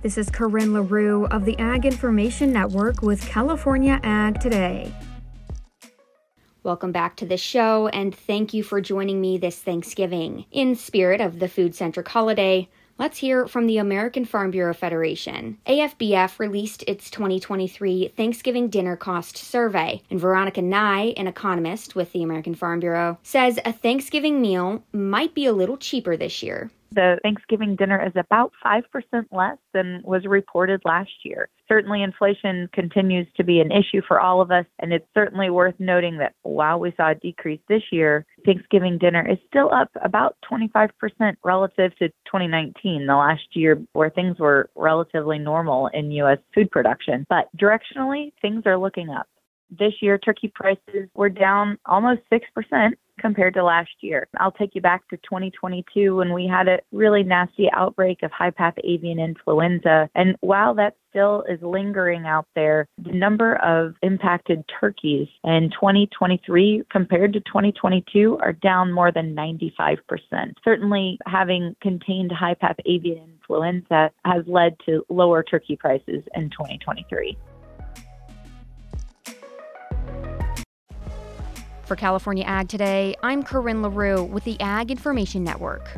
This is Corinne LaRue of the Ag Information Network with California Ag Today. Welcome back to the show, and thank you for joining me this Thanksgiving. In spirit of the food centric holiday, Let's hear from the American Farm Bureau Federation. AFBF released its 2023 Thanksgiving Dinner Cost Survey, and Veronica Nigh, an economist with the American Farm Bureau, says a Thanksgiving meal might be a little cheaper this year. The Thanksgiving dinner is about 5% less than was reported last year. Certainly, inflation continues to be an issue for all of us, and it's certainly worth noting that while we saw a decrease this year, Thanksgiving dinner is still up about 25% relative to 2019, the last year where things were relatively normal in U.S. food production. But directionally, things are looking up. This year, turkey prices were down almost 6% compared to last year. I'll take you back to 2022 when we had a really nasty outbreak of high path avian influenza. And while that still is lingering out there, the number of impacted turkeys in 2023 compared to 2022 are down more than 95%. Certainly, having contained high path avian influenza has led to lower turkey prices in 2023. For California Ag Today, I'm Corinne LaRue with the Ag Information Network.